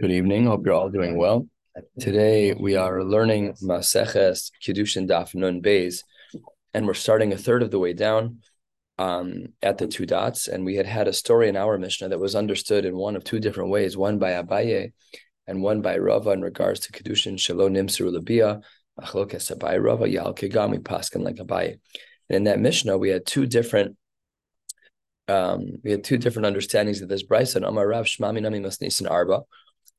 Good evening. Hope you're all doing well. Today we are learning Maseches Kiddushin Daf Nun Beis, and we're starting a third of the way down um, at the two dots. And we had had a story in our Mishnah that was understood in one of two different ways: one by Abaye and one by Rava in regards to Kiddushin Shalom Nimsuru Labia, Achlokes Abaye Rava Yal Kigami Paskin like Abaye. And in that Mishnah, we had two different um, we had two different understandings of this brisa. Amar Rav Shmami Nami Masnisin Arba.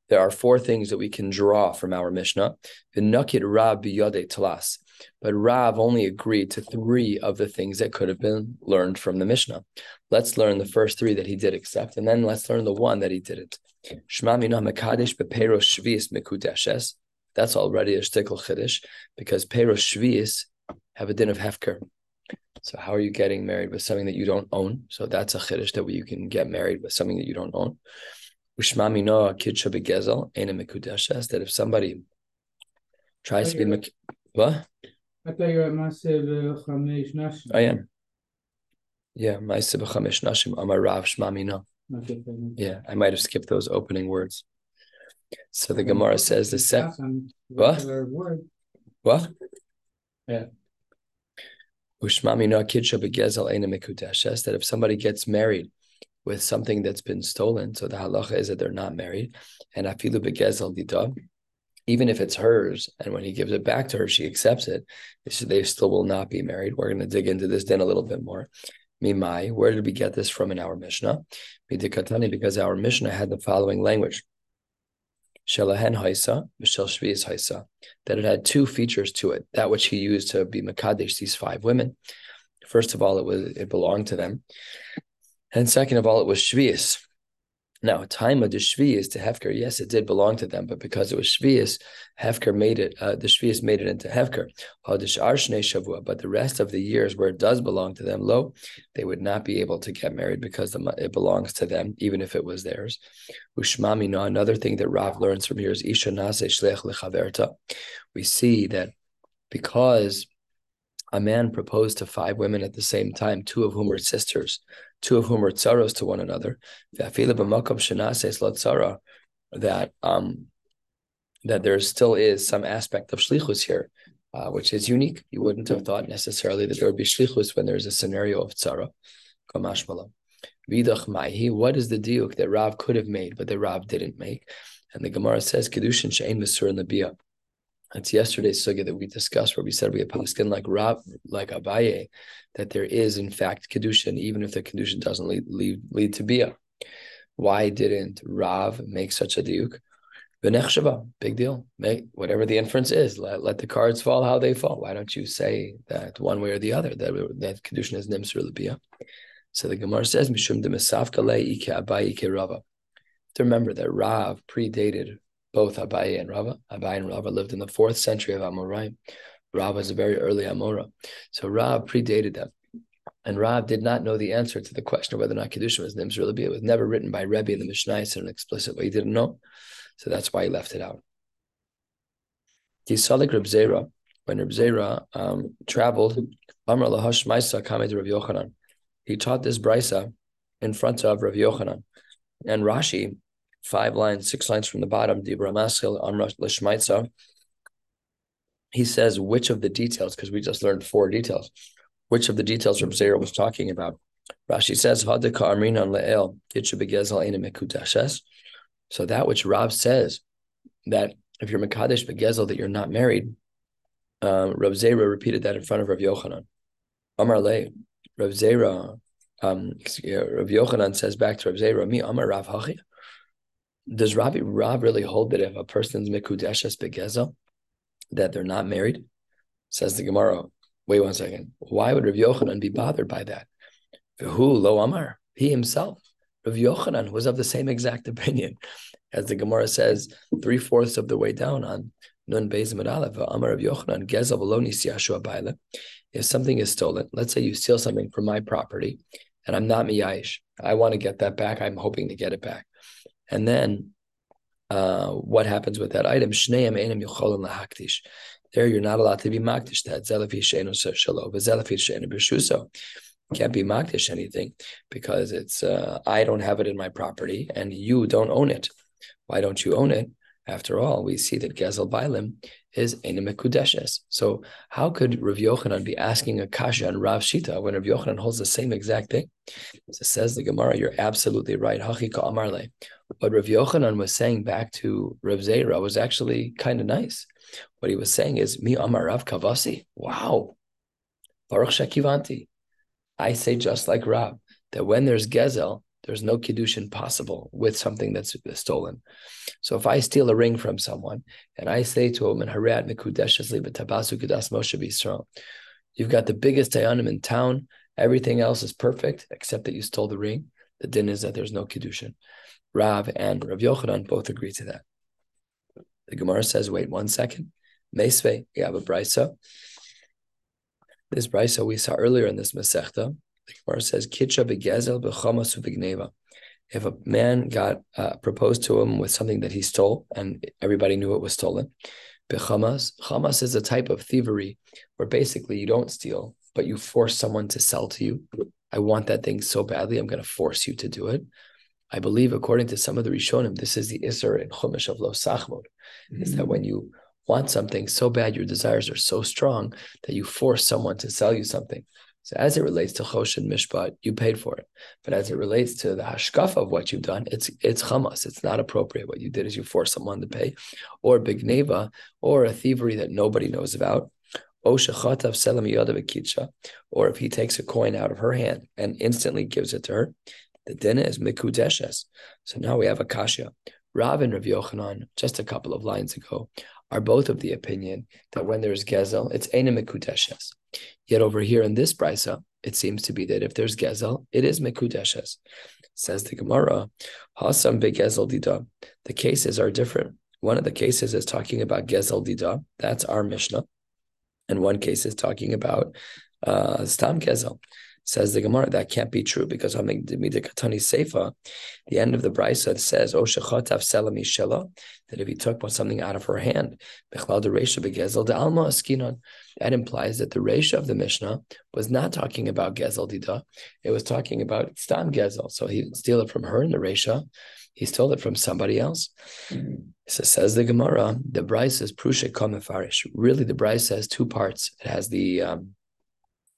There are four things that we can draw from our Mishnah. The Nakit Rav Biyade Talas. But Rav only agreed to three of the things that could have been learned from the Mishnah. Let's learn the first three that he did accept, and then let's learn the one that he didn't. Shmami Mekadesh Beperos Shvius Mekudeshes. That's already a shtickle chiddush because Peros Shvius have a din of hefker. So how are you getting married with something that you don't own? So that's a chiddush that you can get married with something that you don't own. Ushmami no kid should be gezel that if somebody tries to be what? I thought you were Masev Chamesh Nashim. I am. Yeah, Masev Chamesh Nashim Amar Rav Shmami no. Yeah, I might have skipped those opening words. So the Gemara says the set. What? What? Yeah that if somebody gets married with something that's been stolen, so the halacha is that they're not married, and afilu begezel dita, even if it's hers, and when he gives it back to her, she accepts it, they still will not be married. We're going to dig into this then a little bit more. Mimai, where did we get this from in our Mishnah? Midikatani, Because our Mishnah had the following language. Shelahen Haisa, Michel Shvi's Haisa, that it had two features to it, that which he used to be Makadish, these five women. First of all, it was it belonged to them. And second of all, it was Shvius, now, time of the Shvius to Hefker, yes, it did belong to them, but because it was Shvius, Hefker made it, uh, the Shvius made it into Hefker. But the rest of the years where it does belong to them, lo, they would not be able to get married because it belongs to them, even if it was theirs. Ushmami, no, another thing that Rav learns from here is Isha Nase Shlech Lechaverta. We see that because a man proposed to five women at the same time, two of whom were sisters, two of whom are tsaros to one another. That um, that there still is some aspect of shlichus here, uh, which is unique. You wouldn't have thought necessarily that there would be shlichus when there's a scenario of tzara. What is the diuk that Rav could have made, but that Rav didn't make? And the Gemara says kedushin she'ein mesur in the bia. It's yesterday's sugya that we discussed where we said we have paskin like Rab, like Abaye, that there is in fact kedushin, even if the kedushin doesn't lead, lead, lead to bia. Why didn't Rav make such a diuk? V'nechshava, big deal. Make whatever the inference is. Let, let the cards fall how they fall. Why don't you say that one way or the other that that kedushin is nimsur lebia? So the Gemara says mishum de mesafka le ike abaye ike Rava. To remember that Rav predated both Abaye and Rava. Abaye and Rava lived in the fourth century of Amoraim. Rava is a very early Amora. So Rav predated them. And Rav did not know the answer to the question of whether or not Kedushin was Nim's It was never written by Rebbe in the Mishnah in an explicit way. He didn't know. So that's why he left it out. he Kisalik Reb Zera, when Reb Zera um, traveled, Amr Lahash Maisa Kamed Rav Yochanan. He taught this brisa in front of Rav Yochanan. And Rashi five lines, six lines from the bottom, Dibra Maskil Amra Lishmaitza. He says which of the details, because we just learned four details, which of the details Reb Zera was talking about. Rashi says, Le'el, Mekudashes. So that which Rav says, that if you're Mekadesh Begezel, that you're not married, um, Rav Zera repeated that in front of Rav Yochanan. Amar Le, Rav Zera, um, Rav Yochanan says back to Rav Zera, Mi Amar Rav Hachi does Rabbi Rav really hold that if a person's mikudeshes begezel, that they're not married? Says the Gemara. Wait one second. Why would Rav Yochanan be bothered by that? Who lo Amar? He himself, Rav Yochanan, was of the same exact opinion, as the Gemara says, three fourths of the way down on Nun Beis Aleph. Amar Rav Yochanan Gezel Veloni Siashu If something is stolen, let's say you steal something from my property, and I'm not miyayish, I want to get that back. I'm hoping to get it back. And then uh, what happens with that item? There, you're not allowed to be makdish that. can't be magdish anything because it's uh, I don't have it in my property and you don't own it. Why don't you own it? After all, we see that Gezel Bailim is Enimekudeshes. So how could Rav Yochanan be asking a kasha and Rav Shita when Rav Yochanan holds the same exact thing? So says the Gemara, you're absolutely right. Hachika Amarle. What Rav Yochanan was saying back to Rav Zera was actually kind of nice. What he was saying is, Mi Amar Rav Kavasi. Wow. Baruch Shakivanti. I say just like Rav, that when there's Gezel, there's no kiddushin possible with something that's stolen. So if I steal a ring from someone and I say to a woman, Harat mikudeshes tabasu kudas Moshe B'Yisrael, you've got the biggest dayanim in town. Everything else is perfect except that you stole the ring. The din is that there's no kiddushin. Rav and Rav Yochanan both agree to that. The Gemara says, wait one second. Meisve, we have a brisa. This brisa we saw earlier in this Masechta, the Gemara says, "Kitcha begezel bechamas uvigneva." If a man got uh, proposed to him with something that he stole, and everybody knew it was stolen, bechamas. Chamas is a type of thievery where basically you don't steal, but you force someone to sell to you. I want that thing so badly, I'm going to force you to do it. I believe, according to some of the Rishonim, this is the Isser in Chumash of Lo Sachmod, mm-hmm. is that when you want something so bad, your desires are so strong that you force someone to sell you something. So as it relates to Choshen Mishpat, you paid for it. But as it relates to the hashkafa of what you've done, it's it's chamas. It's not appropriate. What you did is you forced someone to pay, or bigneva, or a thievery that nobody knows about. Or if he takes a coin out of her hand and instantly gives it to her, the din is mikudeshes. So now we have a kasha. Rav and Rav Yochanan, just a couple of lines ago, are both of the opinion that when there's gezel, it's ena mikudeshes. Yet over here in this brisa, it seems to be that if there's gezel, it is mekudeshes. Says the Gemara, hasam begezel dida. The cases are different. One of the cases is talking about gezel dida. That's our Mishnah, and one case is talking about uh, stam gezel. Says the Gemara, that can't be true because Katani Seifa, the end of the brisa says, "O shechotav selami shela," that if he took something out of her hand. That implies that the reisha of the Mishnah was not talking about gezel dida; it was talking about stam gezel. So he didn't steal it from her in the reisha; he stole it from somebody else. So says the Gemara, the brisa is prushe kamefarish. Really, the brisa has two parts. It has the um,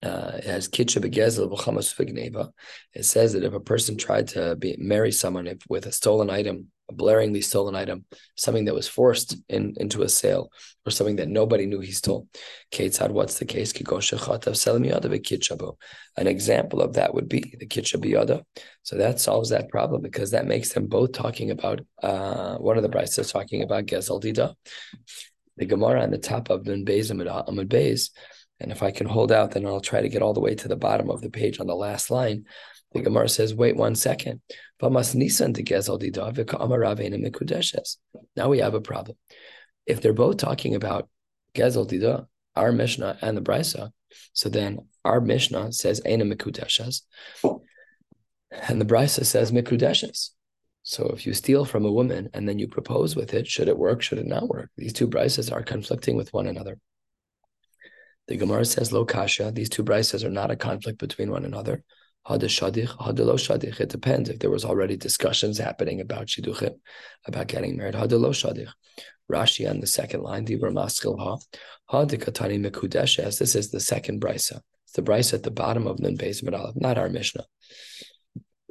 uh, it has kitcha begezel v'chamas v'gneva. It says that if a person tried to be, marry someone if, with a stolen item, a blaringly stolen item, something that was forced in, into a sale, or something that nobody knew he stole, Ketzad, what's the case? An example of that would be the kitcha biyada. So that solves that problem because that makes them both talking about uh, one of the brises talking about gezel dida. The Gemara on the top of Beis Amud Beis and if I can hold out, then I'll try to get all the way to the bottom of the page on the last line. The Gemara says, wait one second. Now we have a problem. If they're both talking about Gezel Dida, our Mishnah and the Brisa, so then our Mishnah says Aina Mikudeshes, and the Brisa says Mikudeshes. So if you steal from a woman and then you propose with it, should it work? Should it not work? These two Brisas are conflicting with one another. The Gemara says, Lo kasha, these two brises are not a conflict between one another. Hada shadich, hada lo shadich. It depends if there was already discussions happening about shiduchim, about getting married. Hada lo shadich. Rashi on the second line, Dibra maskil ha. Hada katani mekudeshes. This is the second brisa. It's the brisa at the bottom of Nun Beis not our Mishnah.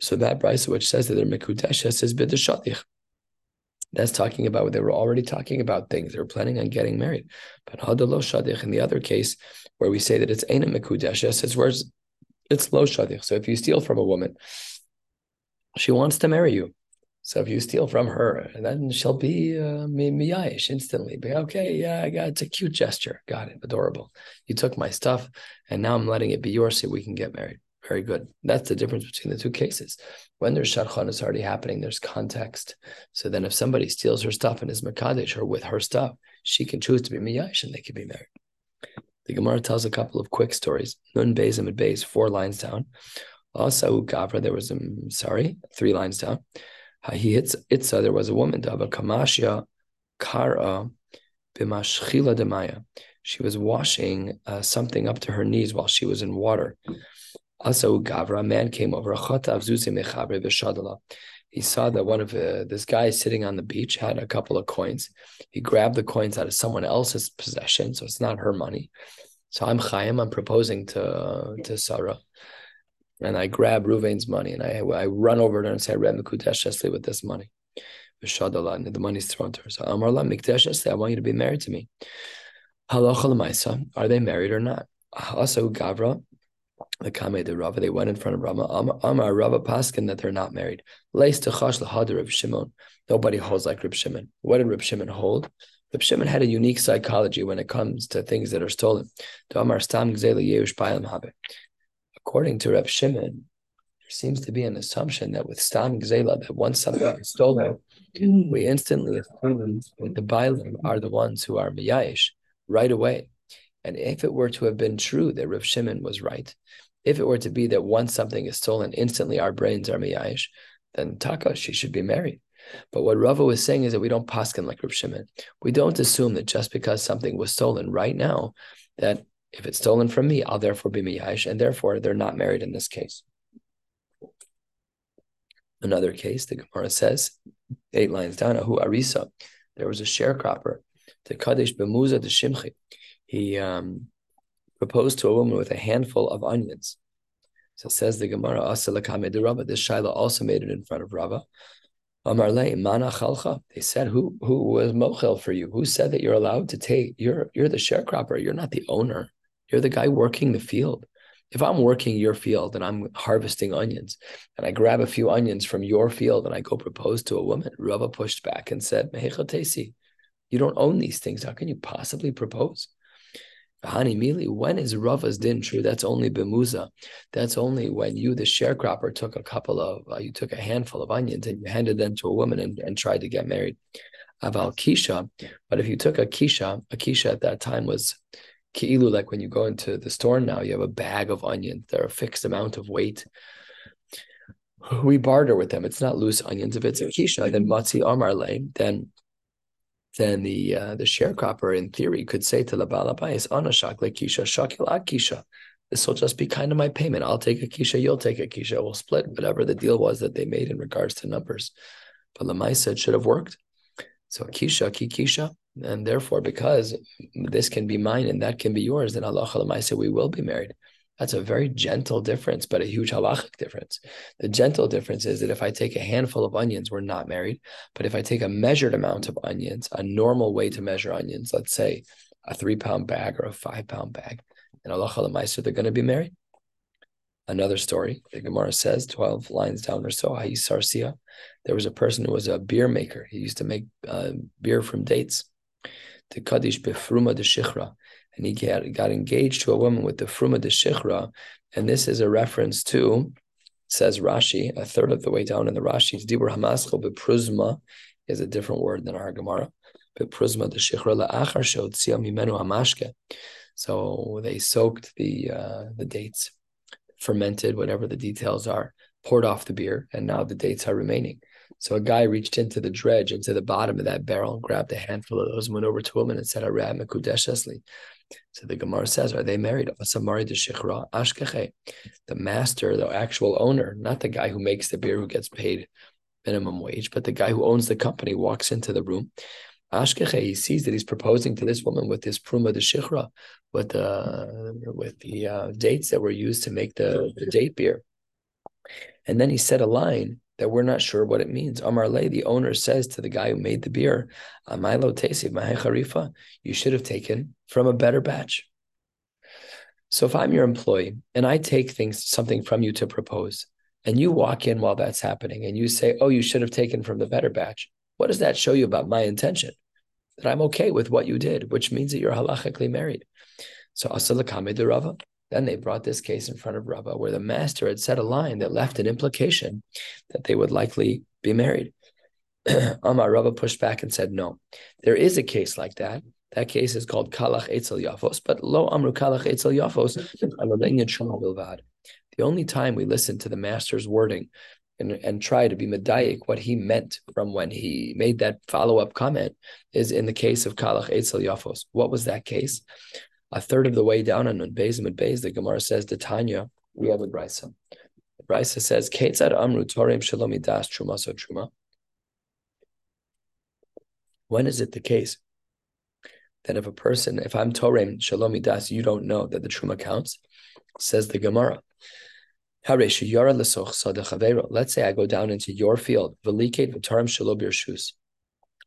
So that brisa which says that they're mekudeshes is bidashadich. That's talking about they were already talking about things. They were planning on getting married. But hadalo shadich in the other case, where we say that it's ena mekudeshes, it's where it's lo shadich. So if you steal from a woman, she wants to marry you. So if you steal from her, then she'll be uh, miyayish instantly. Be okay, yeah, I got it's a cute gesture. Got it, adorable. You took my stuff, and now I'm letting it be yours so we can get married. Very good. That's the difference between the two cases. When there's shadchan is already happening, there's context. So then if somebody steals her stuff and is makadesh or with her stuff, she can choose to be miyash and they can be married. The Gemara tells a couple of quick stories. Nun Beis and Beis, four lines down. Also, Gavra, there was a, sorry, three lines down. He hits Itza, there was a woman, Dava Kamashya Kara Bimashchila Demaya. She was washing uh, something up to her knees while she was in water. Also, Gavra, a man came over. He saw that one of uh, this guy sitting on the beach had a couple of coins. He grabbed the coins out of someone else's possession, so it's not her money. So I'm Chaim. I'm proposing to to Sarah, and I grab Ruvain's money and I I run over to her and say, "Reb Mekudesh with this money." And the money's thrown to her. So Amarla Mikdesh I want you to be married to me. Halacha Are they married or not? Also, Gavra, the Kame de Rava, they went in front of Rava. Amar Rava Paskin that they're not married. Lace to Chash Lahad Reb Shimon. Nobody holds like Reb Shimon. What did Reb Shimon hold? Reb Shimon had a unique psychology when it comes to things that are stolen. According to Reb Shimon, there seems to be an assumption that with Stam Gzela, that once something is stolen, we instantly assume that the Bailim are the ones who are Miyayish right away. And if it were to have been true that Rav Shimon was right, if it were to be that once something is stolen, instantly our brains are miyayish, then taka, she should be married. But what Rava was saying is that we don't paskin like Rav Shimon. We don't assume that just because something was stolen right now, that if it's stolen from me, I'll therefore be miyayish, and therefore they're not married in this case. Another case, the Gemara says, eight lines down, Ahu Arisa, there was a sharecropper, the Kadesh Bemuza de Shimchi. He um, proposed to a woman with a handful of onions. So says the Gemara, Asalakame de Rava. This Shiloh also made it in front of Rava. Amarle, mana chalcha. They said, who who was mochel for you? Who said that you're allowed to take? You're you're the sharecropper. You're not the owner. You're the guy working the field. If I'm working your field and I'm harvesting onions, and I grab a few onions from your field and I go propose to a woman, Rava pushed back and said, You don't own these things. How can you possibly propose? Hani Mili, when is Rava's din true? That's only Bemuza. That's only when you, the sharecropper, took a couple of, uh, you took a handful of onions and you handed them to a woman and, and tried to get married. Aval Kisha, but if you took a Kisha, a Kisha at that time was Ki'ilu, like when you go into the store now, you have a bag of onions. They're a fixed amount of weight. We barter with them. It's not loose onions. If it's a Kisha, then Matzi Amarle, then then the uh, the sharecropper in theory could say to the balabais, "Anashak kisha shakil kisha." This will just be kind of my payment. I'll take a kisha, you'll take a kisha. We'll split whatever the deal was that they made in regards to numbers. But Lamaisa it should have worked. So kisha, ki kisha, and therefore because this can be mine and that can be yours, then Allah Lamaisa we will be married. That's a very gentle difference, but a huge halachic difference. The gentle difference is that if I take a handful of onions, we're not married. But if I take a measured amount of onions, a normal way to measure onions, let's say a three pound bag or a five pound bag, and Allah Meiser, they're going to be married. Another story, the Gemara says, 12 lines down or so, Sarsia, there was a person who was a beer maker. He used to make uh, beer from dates. The Kaddish Befruma de Shichra and he got, engaged to a woman with the Fruma de Shichra. And this is a reference to, says Rashi, a third of the way down in the Rashi, Dibur Hamaschel bepruzma is a different word than our Gemara. Bepruzma de Shichra la'achar shod mimenu hamashke. So they soaked the uh, the dates, fermented, whatever the details are, poured off the beer, and now the dates are remaining. So a guy reached into the dredge, into the bottom of that barrel, grabbed a handful of those, went over to a woman and said, Arab Mekudesh Esli. So the Gemara says, are they married? The master, the actual owner, not the guy who makes the beer who gets paid minimum wage, but the guy who owns the company walks into the room. Ashkeche, he sees that he's proposing to this woman with this pruma de shichra, with the with the uh, dates that were used to make the, the date beer. And then he said a line that we're not sure what it means. Amar Le, the owner says to the guy who made the beer, Amailo Tesiv Mahecharifa, you should have taken from a better batch. So if I'm your employee and I take things something from you to propose, and you walk in while that's happening and you say, Oh, you should have taken from the better batch, what does that show you about my intention? That I'm okay with what you did, which means that you're halachically married. So Asalakame de Rava. Then they brought this case in front of Rava, where the master had said a line that left an implication that they would likely be married. Amar Rava pushed back and said, No, there is a case like that. That case is called Kalach Etzel Yafos, but Lo Amru Kalach Etzel Yafos, the only time we listen to the master's wording and, and try to be medayik what he meant from when he made that follow-up comment is in the case of Kalach Etzel Yafos. What was that case? A third of the way down on Beis and Beis, the Gemara says Tanya, we have a brisa. The says, "Ketzad amru torim shalomi das truma so truma." When is it the case that if a person, if I'm torem shalomi das, you don't know that the truma counts? Says the Gemara. Let's say I go down into your field.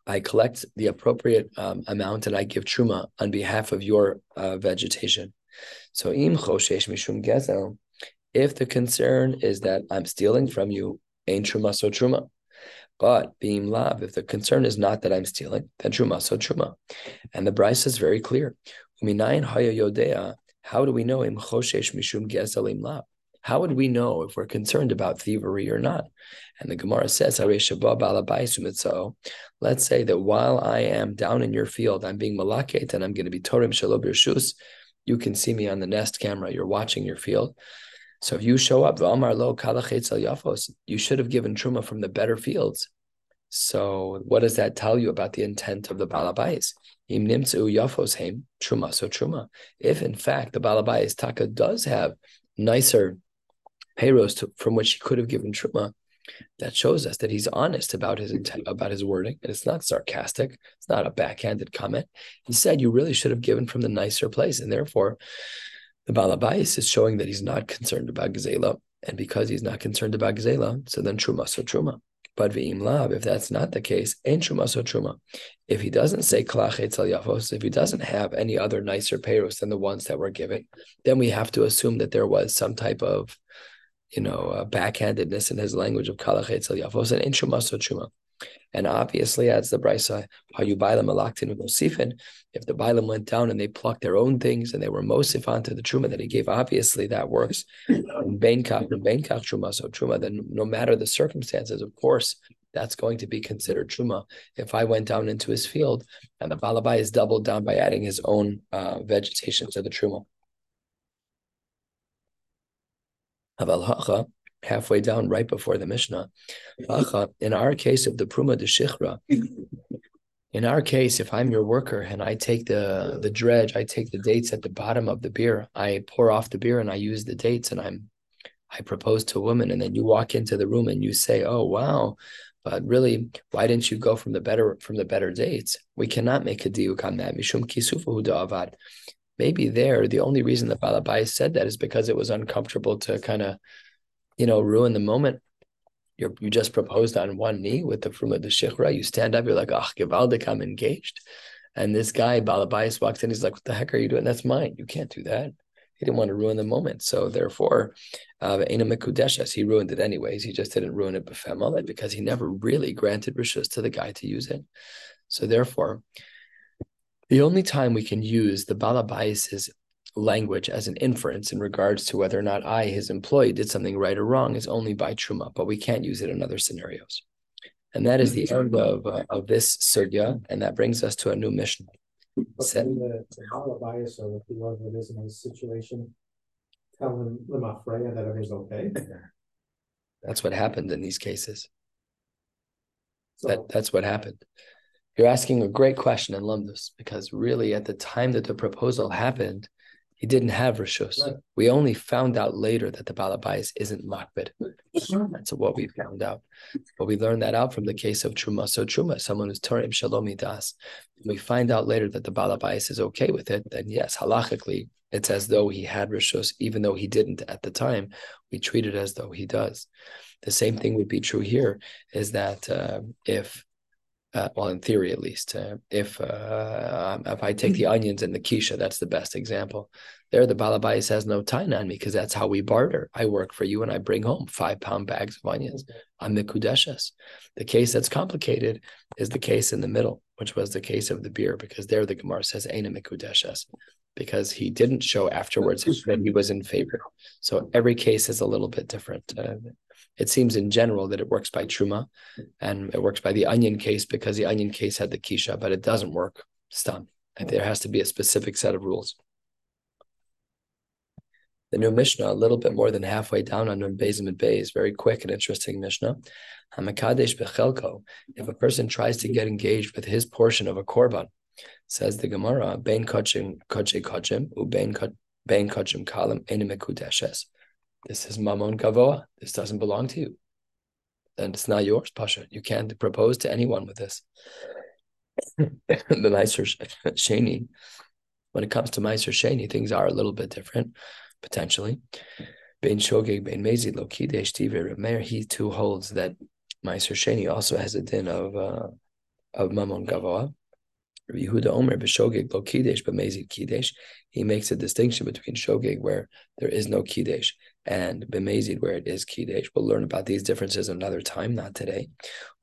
I collect the appropriate um, amount and I give truma on behalf of your uh, vegetation. So im choshesh mishum gezel, if the concern is that I'm stealing from you, ain truma so truma. But being lav, if the concern is not that I'm stealing, then truma so truma. And the Brisa is very clear. Uminayin haya yodea. How do we know im choshesh mishum gezel im? How would we know if we're concerned about thievery or not? And the Gemara says, Let's say that while I am down in your field, I'm being malaket and I'm going to be torim shalob shus. You can see me on the Nest camera. You're watching your field. So if you show up, you should have given truma from the better fields. So what does that tell you about the intent of the balabais? Im yafos heim truma so truma. If in fact the balabais taka does have nicer payros to, from which he could have given truma, that shows us that he's honest about his intent, about his wording, and it's not sarcastic. It's not a backhanded comment. He said you really should have given from the nicer place, and therefore, the balabais is showing that he's not concerned about gazela, and because he's not concerned about gazela, so then truma so truma. But v'im lab, if that's not the case, ain't truma so truma. If he doesn't say klach yafos, if he doesn't have any other nicer payros than the ones that were given, then we have to assume that there was some type of you know, uh, backhandedness in his language of kalachet yafos and inchumaso chuma. And obviously, as the brisa, how you buy them with mosifin, if the bailam went down and they plucked their own things and they were mosif onto the truma that he gave, obviously that works. Bainkach truma, so truma, then no matter the circumstances, of course, that's going to be considered truma. If I went down into his field and the balabai is doubled down by adding his own uh, vegetation to the truma. Aval hacha, halfway down, right before the Mishnah. In our case of the Pruma de Shichra, in our case, if I'm your worker and I take the the dredge, I take the dates at the bottom of the beer, I pour off the beer and I use the dates and I'm I propose to a woman, and then you walk into the room and you say, "Oh wow, but really, why didn't you go from the better from the better dates?" We cannot make a diuk on that. Mishum kisufu da'avad maybe there the only reason the Balabai said that is because it was uncomfortable to kind of, you know, ruin the moment. you you just proposed on one knee with the Fruma de Shichra. You stand up, you're like, ah, oh, I'm engaged. And this guy, Balabais, walks in, he's like, what the heck are you doing? That's mine. You can't do that. He didn't want to ruin the moment. So therefore, uh, he ruined it anyways. He just didn't ruin it befemal because he never really granted rishus to the guy to use it. So therefore, the only time we can use the balabais' language as an inference in regards to whether or not I, his employee, did something right or wrong is only by truma, but we can't use it in other scenarios. And that is the end of, uh, of this sugya, and that brings us to a new mission. Set. The, the bias or whoever it is in this situation, tell them Limafreya that everything's okay. That's what happened in these cases. So, that that's what happened. You're asking a great question in Lumdus because really at the time that the proposal happened, he didn't have Rishus. Right. We only found out later that the Balabais isn't Makbid. That's what we found out. But we learned that out from the case of Truma. So Truma, someone who's Turim Shalomi Das. We find out later that the Balabais is okay with it, then yes, halachically, it's as though he had Rishus, even though he didn't at the time. We treat it as though he does. The same thing would be true here, is that uh, if uh, well, in theory at least. Uh, if uh, if I take the mm-hmm. onions and the kisha, that's the best example. There, the balabais has no time on me because that's how we barter. I work for you and I bring home five pound bags of onions. I'm the kudeshes. The case that's complicated is the case in the middle, which was the case of the beer, because there the Gemara says Aina mikudeshes, because he didn't show afterwards that he was in favor. So every case is a little bit different. Uh, it seems in general that it works by truma, and it works by the onion case because the onion case had the kisha, but it doesn't work stam. There has to be a specific set of rules. The new Mishnah, a little bit more than halfway down on Nun Bezim and Beis, very quick and interesting Mishnah. Hamakadesh bechelko. If a person tries to get engaged with his portion of a korban, says the Gemara, Bein kachim kache kachim, u bein kachim kalim enimekudeshes. This is Mamon Gavoa. This doesn't belong to you. Then it's not yours, Pasha. You can't propose to anyone with this. the nicer Shani, when it comes to Meiser Shani, things are a little bit different, potentially. Bein Shogeg, Bein Mezid, Lokidesh, Tive, Meir, he too holds that Meiser Sheni also has a din of uh, of Mamon Gavoa. Yehuda Omer b'shogeg lo kidesh b'mezid kidesh. He makes a distinction between shogeg where there is no kidesh and b'mezid where it is kidesh. We'll learn about these differences another time, not today.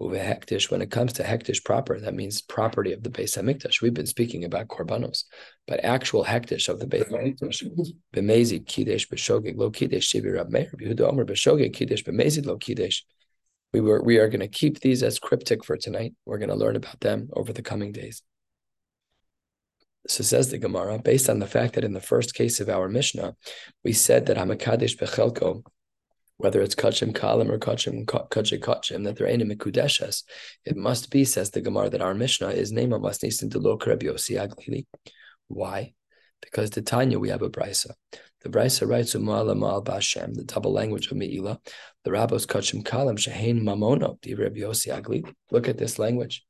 Uve hektish. When it comes to hektish proper, that means property of the Beis Hamikdash. We've been speaking about korbanos, but actual hektish of the Beis Hamikdash. B'mezid kidesh b'shogeg lo kidesh shivi Rab Meir. Yehuda Omer b'shogeg kidesh b'mezid lo kidesh. We were we are going to keep these as cryptic for tonight. We're going to learn about them over the coming days. So says the Gemara, based on the fact that in the first case of our Mishnah, we said that Hamakadesh Bechelko, whether it's Kachim Kalim or Kachim Kachim Kachim, that there ain't a Mikudeshes, it must be, says the Gemara, that our Mishnah is Nema Masnisin Delok Rabbi Aglili. Why? Because the Tanya, we have a Brisa. The Brisa writes Umala Mal Bashem, the double language of Me'ilah. The Rabbos Kachim Kalim Shehain Mamono, the Rabbi Yossi Aglili. Look at this language.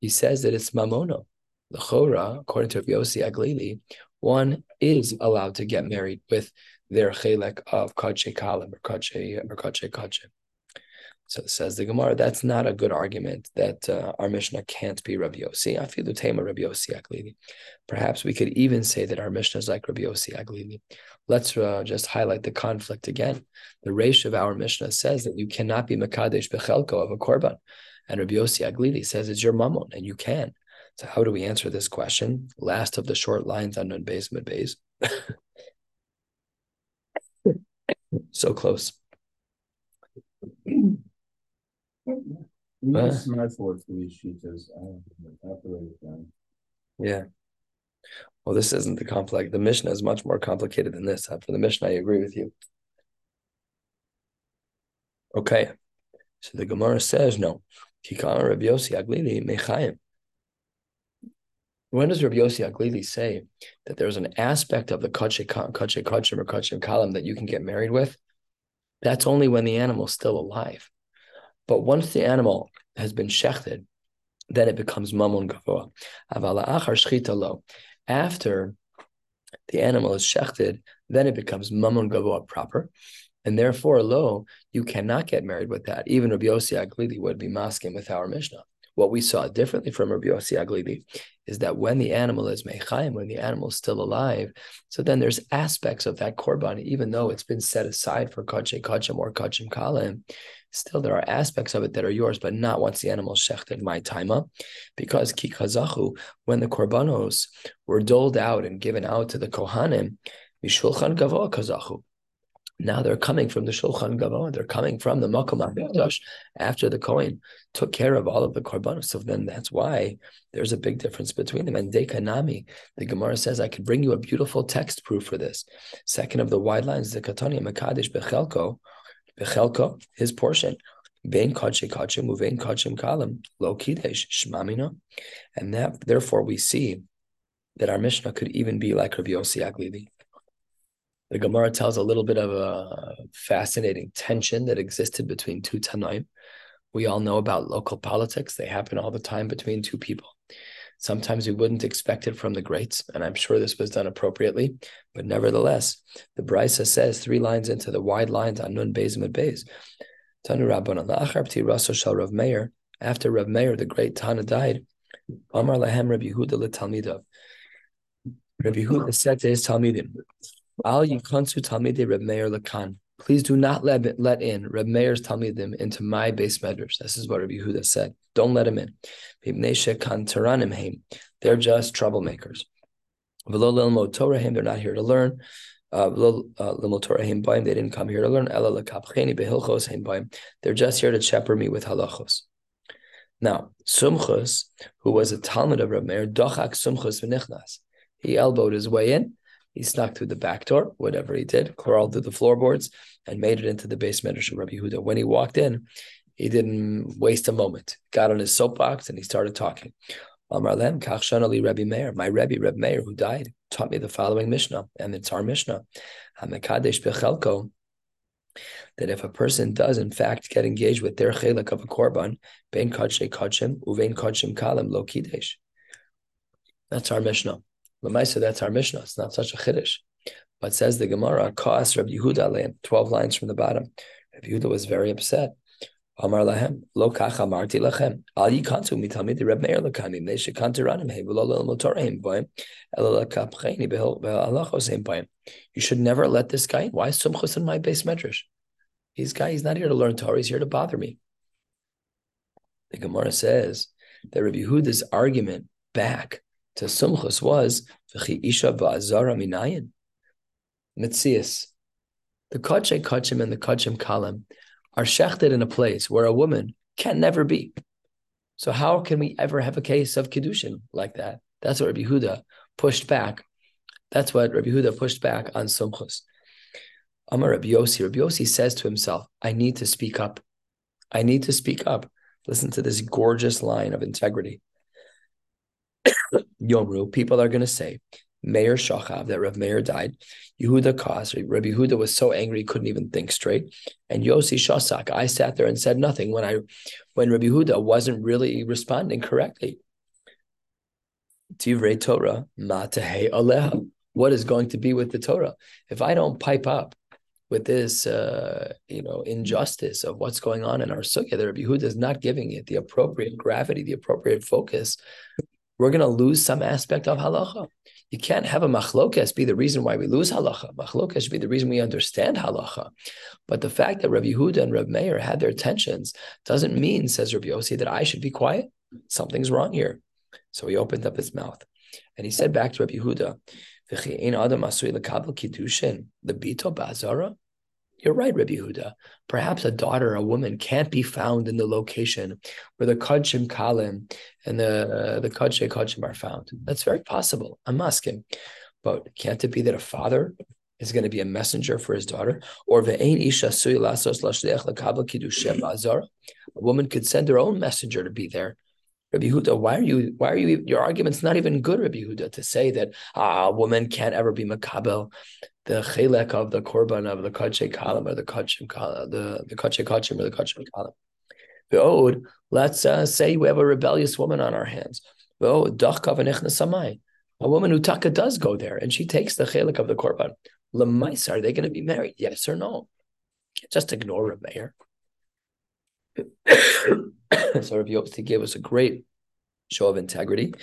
He says that it's Mamono the Chora, according to Rabbi Yossi Aglili, one is allowed to get married with their chelek of kache kalim or kache or kache kache. So says the Gemara, that's not a good argument that uh, our Mishnah can't be Rabbi Yossi. The tema Rabbi Yossi Aglili. Perhaps we could even say that our Mishnah is like Rabbi Yossi Aglili. Let's uh, just highlight the conflict again. The ratio of our Mishnah says that you cannot be Makadesh Bechelko of a Korban. And Rabbi Yossi Aglili says it's your mammon, and you can. So how do we answer this question? Last of the short lines on Beis Mid Beis. so close. Uh, smart for these sheets Yeah. Well, this isn't the complex. The Mishnah is much more complicated than this. For the Mishnah, I agree with you. Okay. So the Gemara says no. Kikama Rabbi Yossi Aglili Mechayim. When does Rabbi Yossi Aglili say that there's an aspect of the kache kache or kalam that you can get married with? That's only when the animal's still alive. But once the animal has been shechted, then it becomes mamun gavoa. Avala achar lo. After the animal is shechted, then it becomes mamun gavoa proper. And therefore, lo, you cannot get married with that. Even Rabbi Yossi Aglili would be masking with our Mishnah. What we saw differently from Rabbi Yossi Aglili is that when the animal is mechaim, when the animal is still alive, so then there's aspects of that korban, even though it's been set aside for kachem kachem or kachem kalim, still there are aspects of it that are yours, but not once the animal shechted my taima, because kikazachu, when the korbanos were doled out and given out to the kohanim, mishulchan gavoa kazachu. Now they're coming from the Shulchan Gavon. They're coming from the Makom HaMikdash after the Kohen took care of all of the korbanos. So then that's why there's a big difference between them. And Dekanami, the Gemara says, I could bring you a beautiful text proof for this. Second of the wide lines, the Katani Makadish Bechelko, Bechelko, his portion. Vein kachim kachim, uvein kachim kalim, lo kidesh, shmamina. And that, therefore, we see that our Mishnah could even be like Rabbi Yossi Aglili the Gemara tells a little bit of a fascinating tension that existed between two Tanaim. We all know about local politics. They happen all the time between two people. Sometimes we wouldn't expect it from the greats, and I'm sure this was done appropriately. But nevertheless, the Brisa says three lines into the wide lines on Nun Beis and Beis. Tanu Rabbanan La'acharpti Raso Shal Rav Meir. After Rav Meir, the great Tana, died, Amar Lahem Rabbi Yehuda L'Talmidav. Rabbi Yehuda said to his Talmidim, Al Yikansu Talmidei Reb Meir. Please do not let, let in Reb Meir's Talmidim into my beis medrash. This is what Rabbi Yehuda said. Don't let him in. They're just troublemakers. They're not here to learn. Uh, they didn't come here to learn. They're just here to shepherd me with halachos. Now, Sumchus, who was a Talmud of Reb. He elbowed his way in he snuck through the back door, whatever he did, crawled through the floorboards, and made it into the base medrash of Rabbi Yehuda. When he walked in, he didn't waste a moment. Got on his soapbox and he started talking. Amar Lem, Rabbi Meir, my Rebbe, Reb Meir, who died, taught me the following Mishnah, and it's our Mishnah. Bechelko, that if a person does in fact get engaged with their chelik of a korban, bein kadshe uvein kachim kalim lo kidesh. That's our Mishnah. Lamaisa, that's our Mishnah. It's not such a chiddush. But says the Gemara, Kaas Rabbi Yehuda aleim, 12 lines from the bottom. Rabbi Yehuda was very upset. Amar lahem, lo kach amarti lachem. Al yikantu mitalmid Reb Meir lakamim, they should ranim he v'lo lel motorahim boim, elo lakapcheni behel halachos boim. You should never let this guy, why is Sumchus in my base medrash? He's guy, he's not here to learn Torah, he's here to bother me. The Gemara says that Rabbi Yehuda's argument back to Sumchus was V'chi Isha Va'azara Minayin. Mitzias. The Kachem Kachim and the Kachem Kalim are shechted in a place where a woman can never be. So how can we ever have a case of Kiddushin like that? That's what Rabbi Huda pushed back. That's what Rabbi Huda pushed back on Sumchus. Amar Rabbi Yossi. Rabbi Yossi says to himself, I need to speak up. I need to speak up. Listen to this gorgeous line of integrity. Yomru, people are going to say, Mayor Shachav, that Rav Meir died. Yehuda Kaz, Rabbi Yehuda was so angry he couldn't even think straight. And Yossi Shasak, I sat there and said nothing when I, when Rabbi Yehuda wasn't really responding correctly. Tivrei Torah, Matehe Aleha. What is going to be with the Torah? If I don't pipe up with this, uh, you know, injustice of what's going on in our sukkah, that Rabbi Yehuda is not giving it the appropriate gravity, the appropriate focus, we're going to lose some aspect of halacha. You can't have a machlokas be the reason why we lose halacha. Machlokas should be the reason we understand halacha. But the fact that Rabbi Yehuda and Rabbi Meir had their tensions doesn't mean, says Rabbi Yossi, that I should be quiet. Something's wrong here. So he opened up his mouth and he said back to Rabbi Yehuda, the bito bazara. You're right, Rabbi Huda. Perhaps a daughter, a woman, can't be found in the location where the Kodshim Kalim and the, the Kodshe Kodshim are found. That's very possible. I'm asking. But can't it be that a father is going to be a messenger for his daughter? Or A woman could send her own messenger to be there. Rabbi Huda, why are you? Why are you? Your argument's not even good, Rabbi Huda, to say that ah, a woman can't ever be makabel the chelek of the korban of the kache kalam or the kachim the the kache kachim or the kachim kalam. Ve'od, let's uh, say we have a rebellious woman on our hands. Ve'od, dachkav samai. A woman who taka does go there and she takes the chelek of the korban. Lemais, are they going to be married? Yes or no? Just ignore a mayor. so Rabbi Yossi gave us a great show of integrity.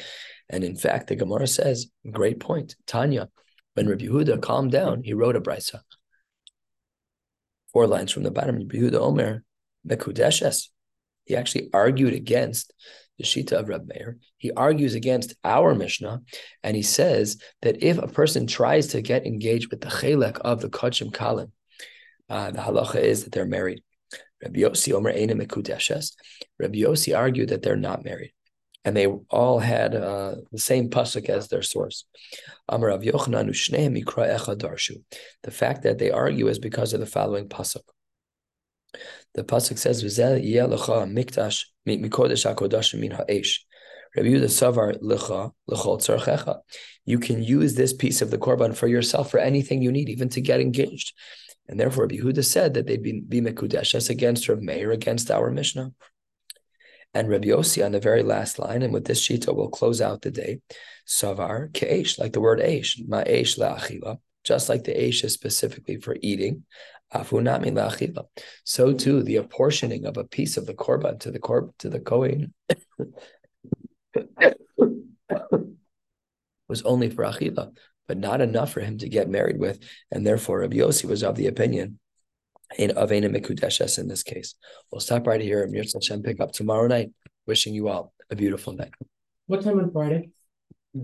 And in fact, the Gemara says, great point. Tanya, when Rabbi Yehuda calmed down, he wrote a brisa. Four lines from the bottom, Rabbi Yehuda Omer, Mekudeshes. He actually argued against the Shita of Rabbi Meir. He argues against our Mishnah, and he says that if a person tries to get engaged with the chelek of the Kachim Kalim, uh, the halacha is that they're married. Rabbi Yossi Omer Eina Mekudeshes. Rabbi Yossi argued that they're not married and they all had uh, the same pasuk as their source. The fact that they argue is because of the following pasuk. The pasuk says, mikdash mikodesh min ha'esh." You can use this piece of the korban for yourself for anything you need, even to get engaged. And therefore, Yehuda said that they'd be, be mekudeshes against Rav Meir, against our Mishnah and Rabbi Yossi on the very last line, and with this shita we'll close out the day. Savar ke'esh, like the word esh, ma'esh la'achila, just like the esh is specifically for eating. Afunami la'achila. So too, the apportioning of a piece of the korban to the korb to the kohen was only for achila, but not enough for him to get married with, and therefore Rabbi Yossi was of the opinion in Avena Mekudeshes in this case. We'll stop right here and Hashem pick up tomorrow night. Wishing you all a beautiful night. What time on Friday?